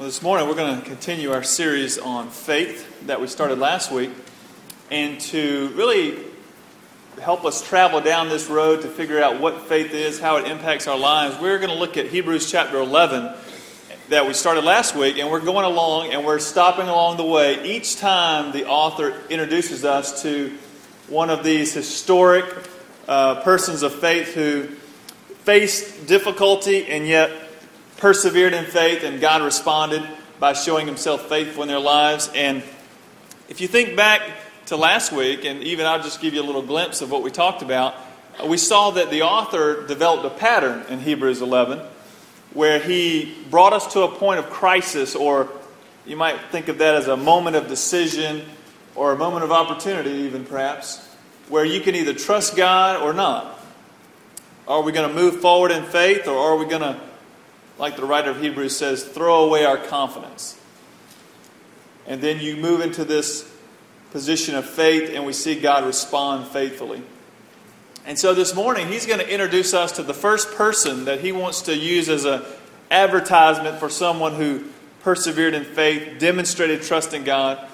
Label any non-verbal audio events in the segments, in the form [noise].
Well, this morning we're going to continue our series on faith that we started last week. And to really help us travel down this road to figure out what faith is, how it impacts our lives, we're going to look at Hebrews chapter 11 that we started last week. And we're going along and we're stopping along the way. Each time the author introduces us to one of these historic uh, persons of faith who faced difficulty and yet persevered in faith, and God responded by showing himself faithful in their lives. And if you think back to last week, and even I'll just give you a little glimpse of what we talked about, uh, we saw that the author developed a pattern in Hebrews 11 where he brought us to a point of crisis, or you might think of that as a moment of decision or a moment of opportunity, even perhaps, where you can either trust God or not. Are we going to move forward in faith, or are we going to like the writer of Hebrews says, throw away our confidence. And then you move into this position of faith, and we see God respond faithfully. And so this morning, he's going to introduce us to the first person that he wants to use as an advertisement for someone who persevered in faith, demonstrated trust in God.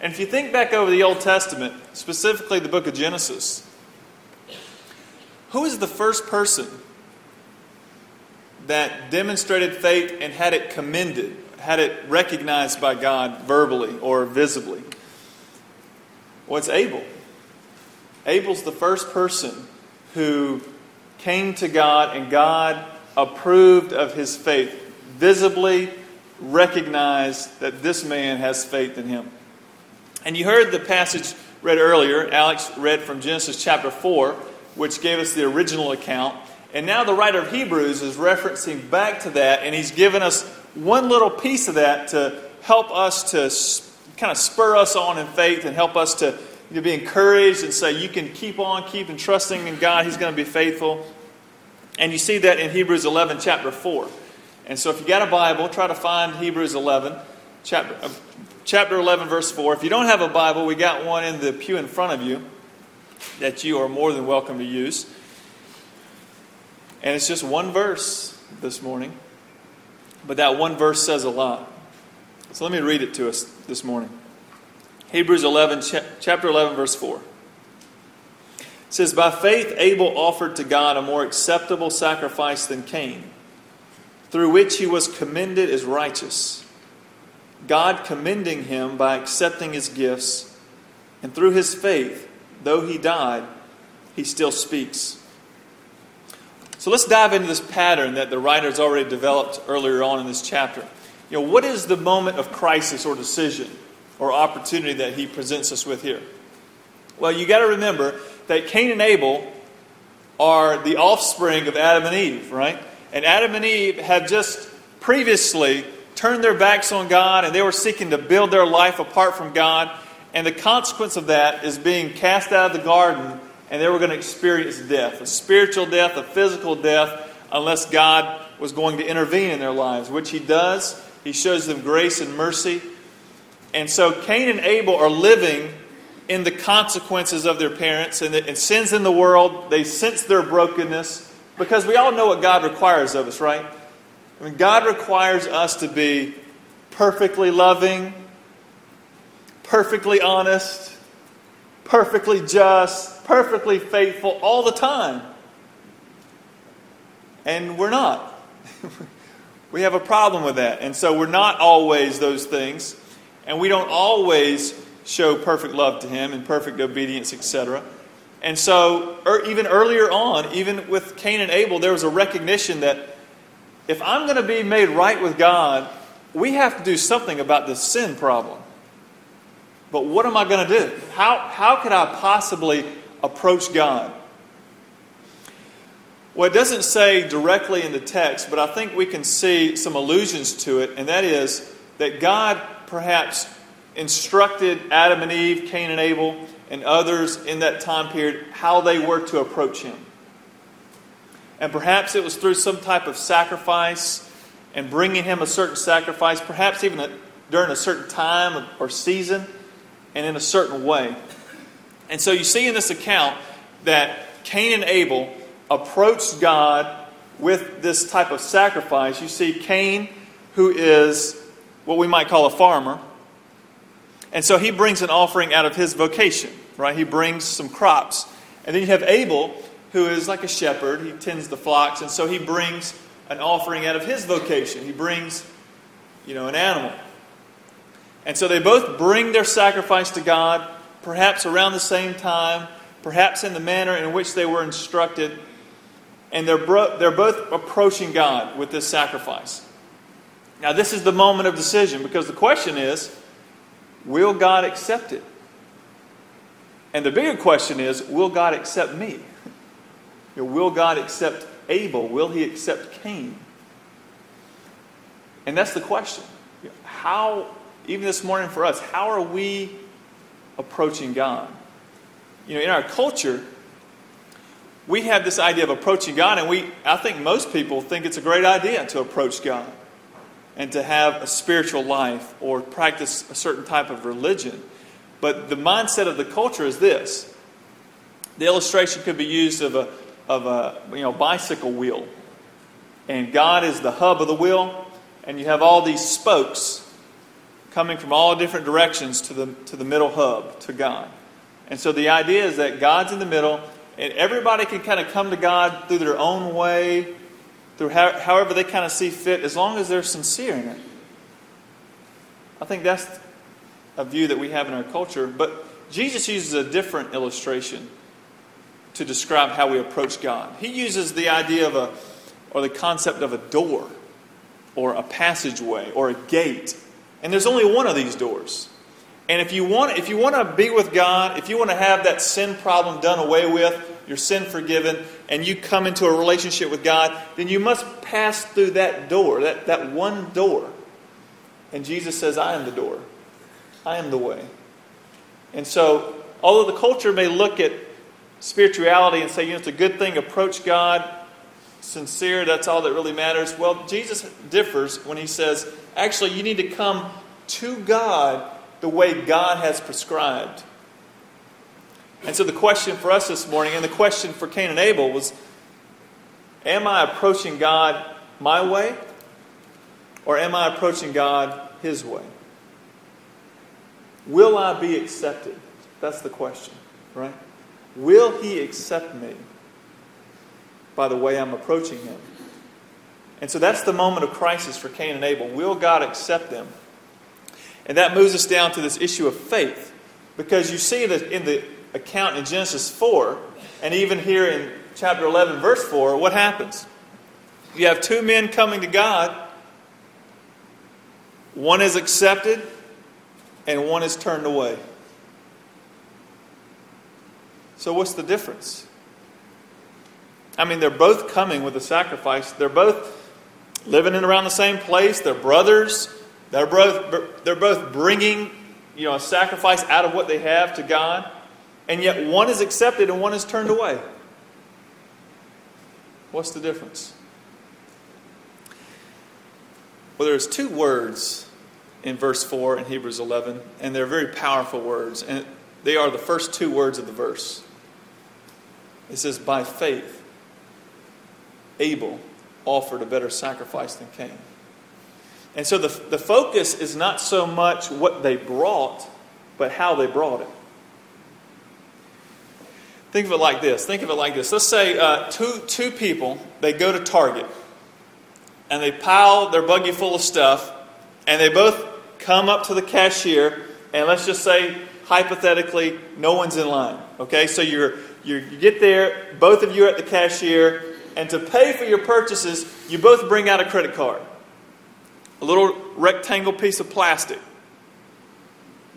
And if you think back over the Old Testament, specifically the book of Genesis, who is the first person that demonstrated faith and had it commended, had it recognized by God verbally or visibly? It's Abel. Abel's the first person who came to God and God approved of his faith, visibly recognized that this man has faith in him. And you heard the passage read earlier. Alex read from Genesis chapter 4, which gave us the original account. And now the writer of Hebrews is referencing back to that, and he's given us one little piece of that to help us to kind of spur us on in faith and help us to, to be encouraged and say, you can keep on, keep and trusting in God. He's going to be faithful. And you see that in Hebrews 11, chapter 4. And so if you got a Bible, try to find Hebrews 11, chapter, uh, chapter 11, verse 4. If you don't have a Bible, we got one in the pew in front of you that you are more than welcome to use. And it's just one verse this morning, but that one verse says a lot. So let me read it to us this morning. Hebrews 11, chapter 11, verse 4. It says, By faith Abel offered to God a more acceptable sacrifice than Cain, through which he was commended as righteous. God commending him by accepting his gifts, and through his faith, though he died, he still speaks. So let's dive into this pattern that the writer has already developed earlier on in this chapter. You know, what is the moment of crisis or decision or opportunity that he presents us with here? Well, you got to remember that Cain and Abel are the offspring of Adam and Eve, right? And Adam and Eve have just previously turned their backs on God and they were seeking to build their life apart from God. And the consequence of that is being cast out of the garden and they were going to experience death a spiritual death, a physical death, unless God was going to intervene in their lives, which He does. He shows them grace and mercy. And so Cain and Abel are living in the consequences of their parents and, the, and sins in the world. They sense their brokenness because we all know what God requires of us, right? I mean, God requires us to be perfectly loving, perfectly honest, perfectly just, perfectly faithful all the time. And we're not. [laughs] we have a problem with that. And so we're not always those things. And we don't always show perfect love to Him and perfect obedience, etc. And so, er, even earlier on, even with Cain and Abel, there was a recognition that if I'm going to be made right with God, we have to do something about this sin problem. But what am I going to do? How, how could I possibly approach God? Well, it doesn't say directly in the text, but I think we can see some allusions to it, and that is that God perhaps instructed Adam and Eve, Cain and Abel, and others in that time period how they were to approach Him. And perhaps it was through some type of sacrifice and bringing Him a certain sacrifice, perhaps even a, during a certain time or season and in a certain way. And so you see in this account that Cain and Abel approached God with this type of sacrifice. You see Cain, who is what we might call a farmer. And so he brings an offering out of his vocation, right? He brings some crops. And then you have Abel, who is like a shepherd. He tends the flocks. And so he brings an offering out of his vocation. He brings, you know, an animal. And so they both bring their sacrifice to God, perhaps around the same time, perhaps in the manner in which they were instructed. And they're, bro- they're both approaching God with this sacrifice. Now, this is the moment of decision because the question is will God accept it? And the bigger question is will God accept me? [laughs] will God accept Abel? Will he accept Cain? And that's the question. How, even this morning for us, how are we approaching God? You know, in our culture, we have this idea of approaching God, and we, I think most people think it's a great idea to approach God and to have a spiritual life or practice a certain type of religion. But the mindset of the culture is this. The illustration could be used of a, of a you know, bicycle wheel. And God is the hub of the wheel, and you have all these spokes coming from all different directions to the, to the middle hub, to God. And so the idea is that God's in the middle, and everybody can kind of come to God through their own way, through how, however they kind of see fit, as long as they're sincere in it. I think that's a view that we have in our culture. But Jesus uses a different illustration to describe how we approach God. He uses the idea of a, or the concept of a door, or a passageway, or a gate. And there's only one of these doors. And if you want, if you want to be with God, if you want to have that sin problem done away with, your sin forgiven, and you come into a relationship with God, then you must pass through that door, that, that one door. And Jesus says, I am the door. I am the way. And so, although the culture may look at spirituality and say, you know, it's a good thing, approach God sincere, that's all that really matters. Well, Jesus differs when he says, actually, you need to come to God the way God has prescribed. And so the question for us this morning, and the question for Cain and Abel was Am I approaching God my way? Or am I approaching God his way? Will I be accepted? That's the question, right? Will he accept me by the way I'm approaching him? And so that's the moment of crisis for Cain and Abel. Will God accept them? And that moves us down to this issue of faith. Because you see that in the account in Genesis 4, and even here in chapter 11, verse 4, what happens? You have two men coming to God. One is accepted, and one is turned away. So, what's the difference? I mean, they're both coming with a sacrifice. They're both living in around the same place. They're brothers. They're both, they're both bringing you know, a sacrifice out of what they have to God, and yet one is accepted and one is turned away. What's the difference? Well, there's two words in verse 4 in Hebrews 11, and they're very powerful words, and they are the first two words of the verse. It says, By faith, Abel offered a better sacrifice than Cain. And so the, the focus is not so much what they brought, but how they brought it. Think of it like this. Think of it like this. Let's say uh, two, two people, they go to Target and they pile their buggy full of stuff and they both come up to the cashier and let's just say, hypothetically, no one's in line. Okay, so you're, you're, you get there, both of you are at the cashier, and to pay for your purchases, you both bring out a credit card a little rectangle piece of plastic.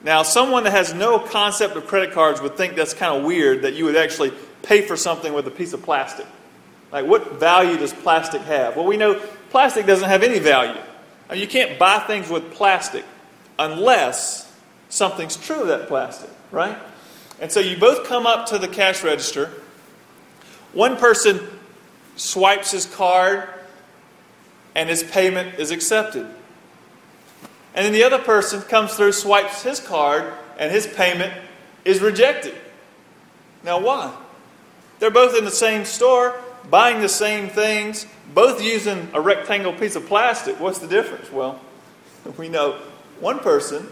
Now, someone that has no concept of credit cards would think that's kind of weird that you would actually pay for something with a piece of plastic. Like, what value does plastic have? Well, we know plastic doesn't have any value. You can't buy things with plastic unless something's true of that plastic, right? And so you both come up to the cash register. One person swipes his card and his payment is accepted. And then the other person comes through, swipes his card, and his payment is rejected. Now, why? They're both in the same store, buying the same things, both using a rectangle piece of plastic. What's the difference? Well, [laughs] We know one person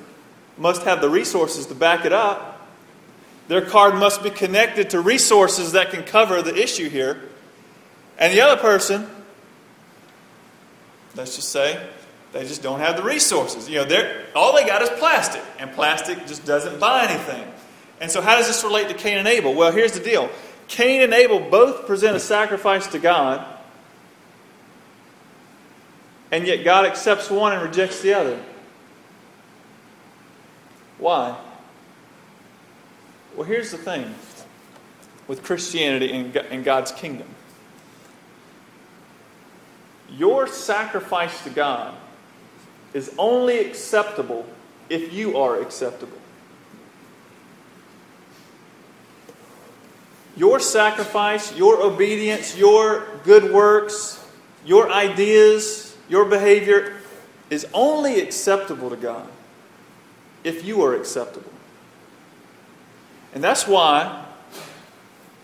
must have the resources to back it up. Their card must be connected to resources that can cover the issue here. And the other person, let's just say, they just don't have the resources. You know, they're, all they got is plastic, and plastic just doesn't buy anything. And so, how does this relate to Cain and Abel? Well, here's the deal Cain and Abel both present a sacrifice to God, and yet God accepts one and rejects the other. Why? Well, here's the thing with Christianity and God's kingdom your sacrifice to God is only acceptable if you are acceptable. Your sacrifice, your obedience, your good works, your ideas, your behavior is only acceptable to God if you are acceptable. And that's why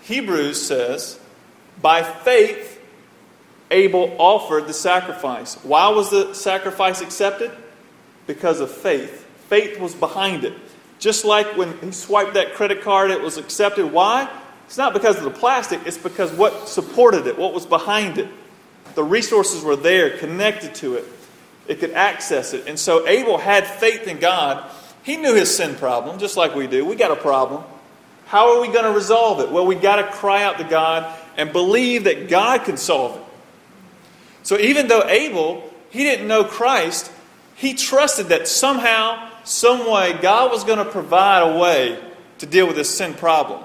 Hebrews says, by faith, Abel offered the sacrifice. Why was the sacrifice accepted? Because of faith. Faith was behind it. Just like when he swiped that credit card, it was accepted. Why? It's not because of the plastic, it's because what supported it, what was behind it. The resources were there, connected to it. It could access it. And so Abel had faith in God. He knew his sin problem, just like we do. We got a problem. How are we going to resolve it? Well, we got to cry out to God and believe that God can solve it. So even though Abel, he didn't know Christ, he trusted that somehow, some way, God was going to provide a way to deal with this sin problem.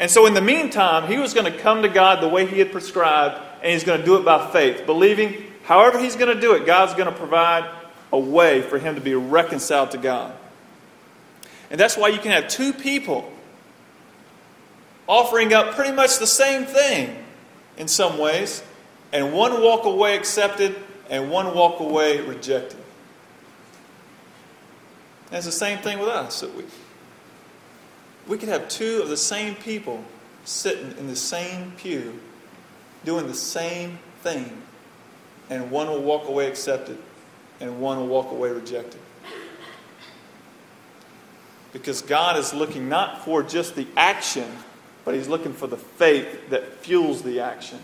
And so in the meantime, he was going to come to God the way he had prescribed, and he's going to do it by faith, believing however he's going to do it, God's going to provide a way for him to be reconciled to God. And that's why you can have two people offering up pretty much the same thing in some ways, and one walk away accepted and one walk away rejected. And it's the same thing with us. We, we could have two of the same people sitting in the same pew doing the same thing, and one will walk away accepted and one will walk away rejected. Because God is looking not for just the action, but He's looking for the faith that fuels the action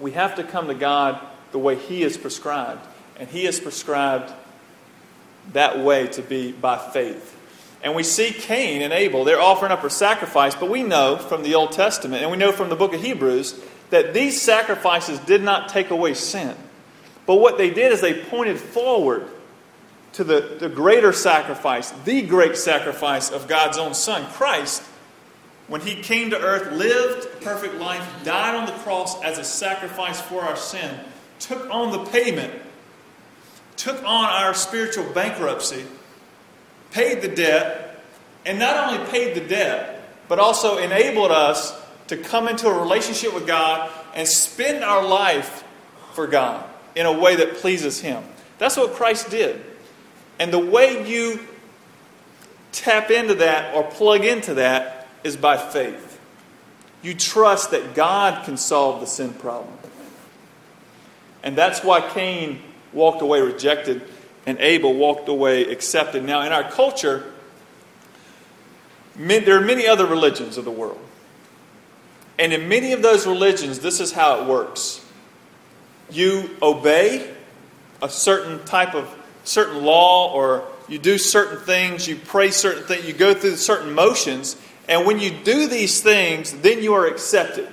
we have to come to God the way He is prescribed. And He has prescribed that way to be by faith. And we see Cain and Abel, they're offering up a sacrifice, but we know from the Old Testament, and we know from the book of Hebrews, that these sacrifices did not take away sin. But what they did is they pointed forward to the, the greater sacrifice, the great sacrifice of God's own Son, Christ, when he came to earth, lived a perfect life, died on the cross as a sacrifice for our sin, took on the payment, took on our spiritual bankruptcy, paid the debt, and not only paid the debt, but also enabled us to come into a relationship with God and spend our life for God in a way that pleases Him. That's what Christ did. And the way you tap into that or plug into that is by faith. You trust that God can solve the sin problem. And that's why Cain walked away rejected and Abel walked away accepted. Now, in our culture, there are many other religions of the world. And in many of those religions, this is how it works you obey a certain type of certain law or you do certain things, you pray certain things, you go through certain motions, and when you do these things, then you are accepted.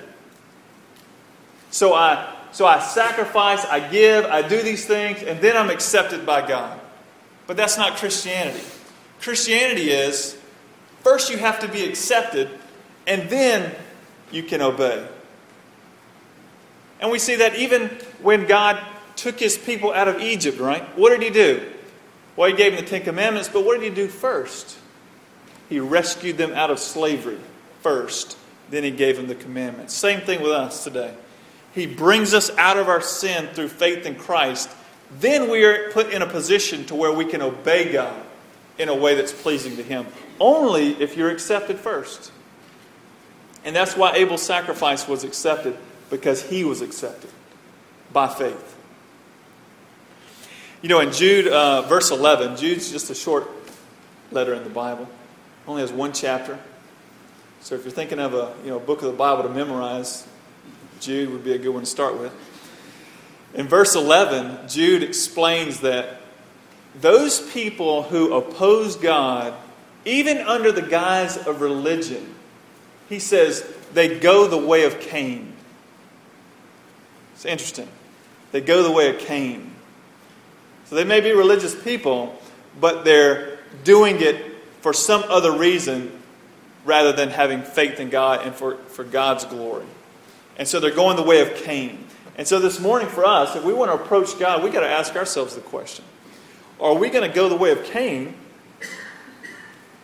So I so I sacrifice, I give, I do these things, and then I'm accepted by God. But that's not Christianity. Christianity is first you have to be accepted, and then you can obey. And we see that even when God took his people out of Egypt, right? What did he do? Well, he gave them the Ten Commandments, but what did he do first? He rescued them out of slavery first, then He gave them the commandments. Same thing with us today. He brings us out of our sin through faith in Christ. Then we are put in a position to where we can obey God in a way that's pleasing to Him. Only if you're accepted first. And that's why Abel's sacrifice was accepted, because he was accepted by faith. You know, in Jude, uh, verse 11, Jude's just a short letter in the Bible, only has one chapter. So if you're thinking of a you know, book of the Bible to memorize, Jude would be a good one to start with. In verse 11, Jude explains that those people who oppose God, even under the guise of religion, he says they go the way of Cain. It's interesting. They go the way of Cain. So they may be religious people, but they're doing it for some other reason rather than having faith in God and for, for God's glory. And so they're going the way of Cain. And so this morning for us, if we want to approach God, we've got to ask ourselves the question Are we going to go the way of Cain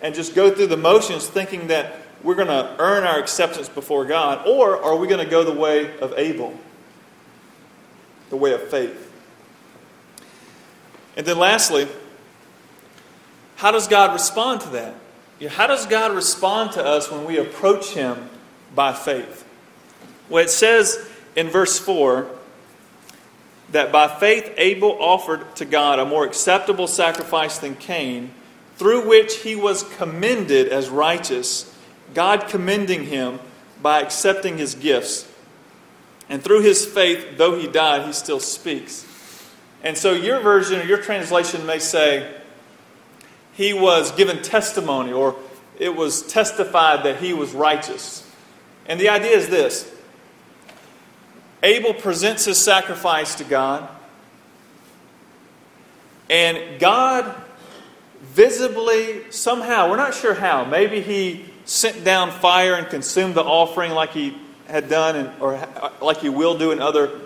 and just go through the motions thinking that we're going to earn our acceptance before God? Or are we going to go the way of Abel, the way of faith? And then lastly, how does God respond to that? How does God respond to us when we approach Him by faith? Well, it says in verse 4 that by faith Abel offered to God a more acceptable sacrifice than Cain, through which he was commended as righteous, God commending him by accepting his gifts. And through his faith, though he died, he still speaks. And so your version or your translation may say, he was given testimony or it was testified that he was righteous. And the idea is this Abel presents his sacrifice to God, and God visibly, somehow, we're not sure how, maybe he sent down fire and consumed the offering like he had done and, or like he will do in other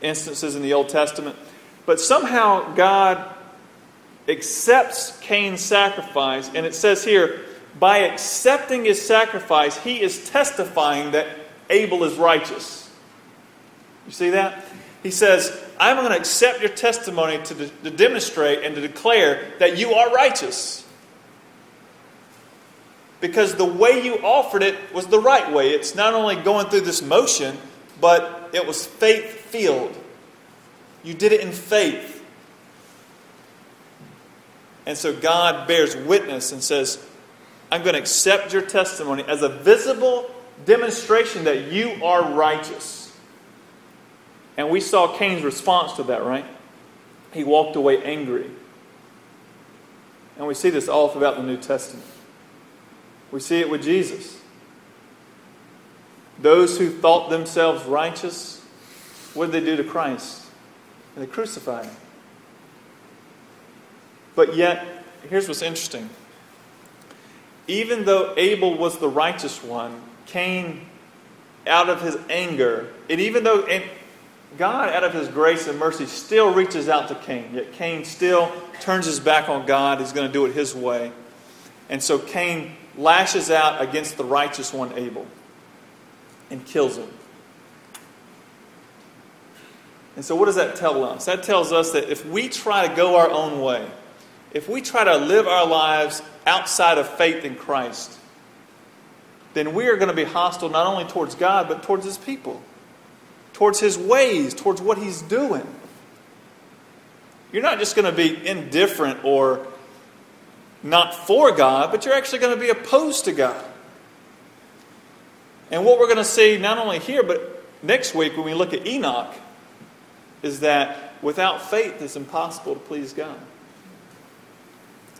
instances in the Old Testament. But somehow God accepts Cain's sacrifice, and it says here, by accepting his sacrifice, he is testifying that Abel is righteous. You see that? He says, I'm going to accept your testimony to, de- to demonstrate and to declare that you are righteous. Because the way you offered it was the right way. It's not only going through this motion, but it was faith filled. You did it in faith. And so God bears witness and says, I'm going to accept your testimony as a visible demonstration that you are righteous. And we saw Cain's response to that, right? He walked away angry. And we see this all throughout the New Testament. We see it with Jesus. Those who thought themselves righteous, what did they do to Christ? and they crucified him. But yet, here's what's interesting. Even though Abel was the righteous one, Cain, out of his anger, and even though and God, out of his grace and mercy, still reaches out to Cain, yet Cain still turns his back on God. He's going to do it his way. And so Cain lashes out against the righteous one, Abel, and kills him. And so, what does that tell us? That tells us that if we try to go our own way, if we try to live our lives outside of faith in Christ, then we are going to be hostile not only towards God, but towards His people, towards His ways, towards what He's doing. You're not just going to be indifferent or not for God, but you're actually going to be opposed to God. And what we're going to see not only here, but next week when we look at Enoch is that without faith, it's impossible to please God.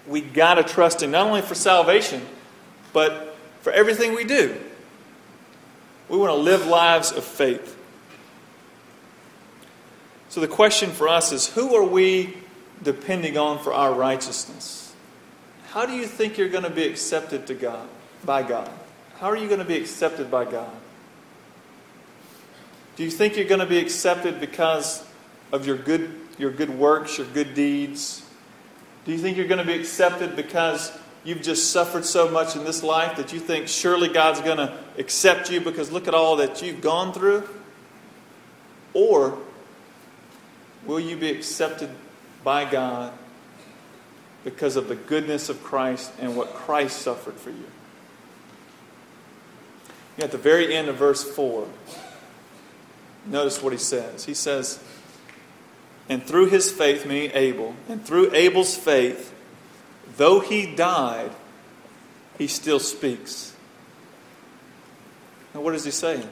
We got to trust Him not only for salvation, but for everything we do. We want to live lives of faith. So the question for us is who are we depending on for our righteousness? How do you think you're going to be accepted to God by God? How are you going to be accepted by God? Do you think you're going to be accepted because of your good, your good works, your good deeds? Do you think you're going to be accepted because you've just suffered so much in this life that you think surely God's going to accept you because look at all that you've gone through? Or will you be accepted by God because of the goodness of Christ and what Christ suffered for you? At the very end of verse 4, Notice what he says. He says, And through his faith, meaning Abel, and through Abel's faith, though he died, he still speaks. Now, what is he saying?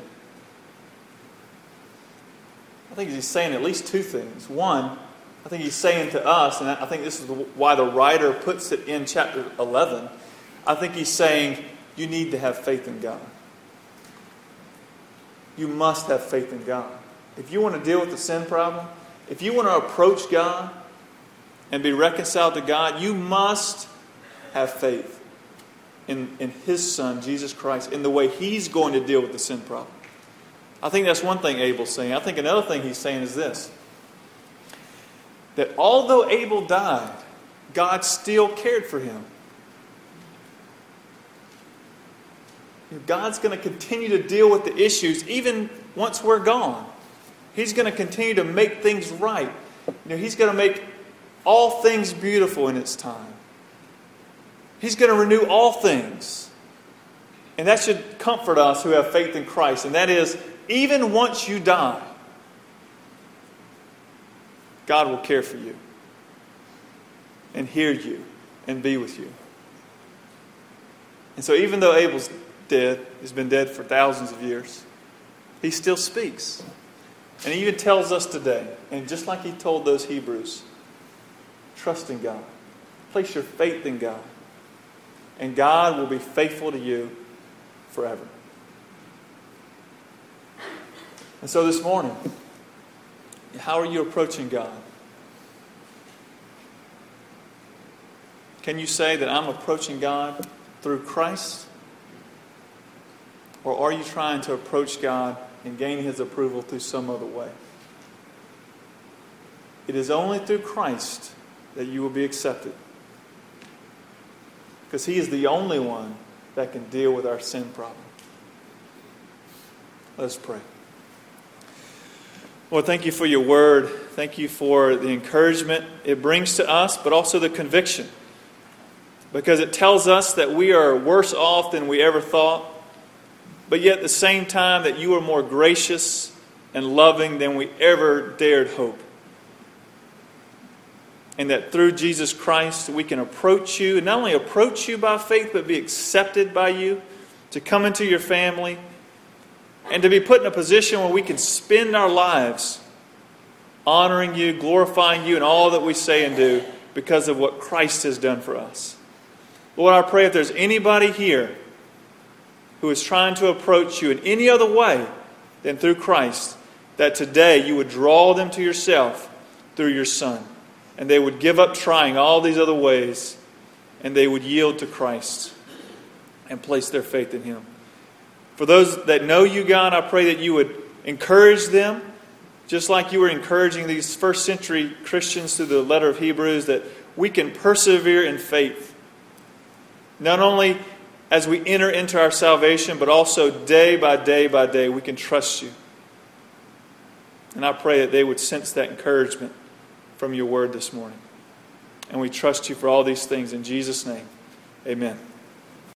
I think he's saying at least two things. One, I think he's saying to us, and I think this is why the writer puts it in chapter 11, I think he's saying you need to have faith in God. You must have faith in God. If you want to deal with the sin problem, if you want to approach God and be reconciled to God, you must have faith in, in His Son, Jesus Christ, in the way He's going to deal with the sin problem. I think that's one thing Abel's saying. I think another thing he's saying is this that although Abel died, God still cared for him. God's going to continue to deal with the issues even once we're gone. He's going to continue to make things right. You know, he's going to make all things beautiful in its time. He's going to renew all things. And that should comfort us who have faith in Christ. And that is, even once you die, God will care for you and hear you and be with you. And so, even though Abel's dead, he's been dead for thousands of years, he still speaks. And he even tells us today, and just like he told those Hebrews, trust in God. Place your faith in God. And God will be faithful to you forever. And so this morning, how are you approaching God? Can you say that I'm approaching God through Christ? Or are you trying to approach God and gain His approval through some other way? It is only through Christ that you will be accepted. Because He is the only one that can deal with our sin problem. Let's pray. Lord, thank you for your word. Thank you for the encouragement it brings to us, but also the conviction. Because it tells us that we are worse off than we ever thought, but yet at the same time that you are more gracious and loving than we ever dared hope. And that through Jesus Christ we can approach you, and not only approach you by faith, but be accepted by you, to come into your family and to be put in a position where we can spend our lives honoring you, glorifying you in all that we say and do because of what Christ has done for us. Lord, I pray if there's anybody here who is trying to approach you in any other way than through Christ, that today you would draw them to yourself through your Son. And they would give up trying all these other ways and they would yield to Christ and place their faith in Him. For those that know you, God, I pray that you would encourage them, just like you were encouraging these first century Christians through the letter of Hebrews, that we can persevere in faith. Not only as we enter into our salvation, but also day by day by day, we can trust you. And I pray that they would sense that encouragement from your word this morning. And we trust you for all these things in Jesus' name. Amen.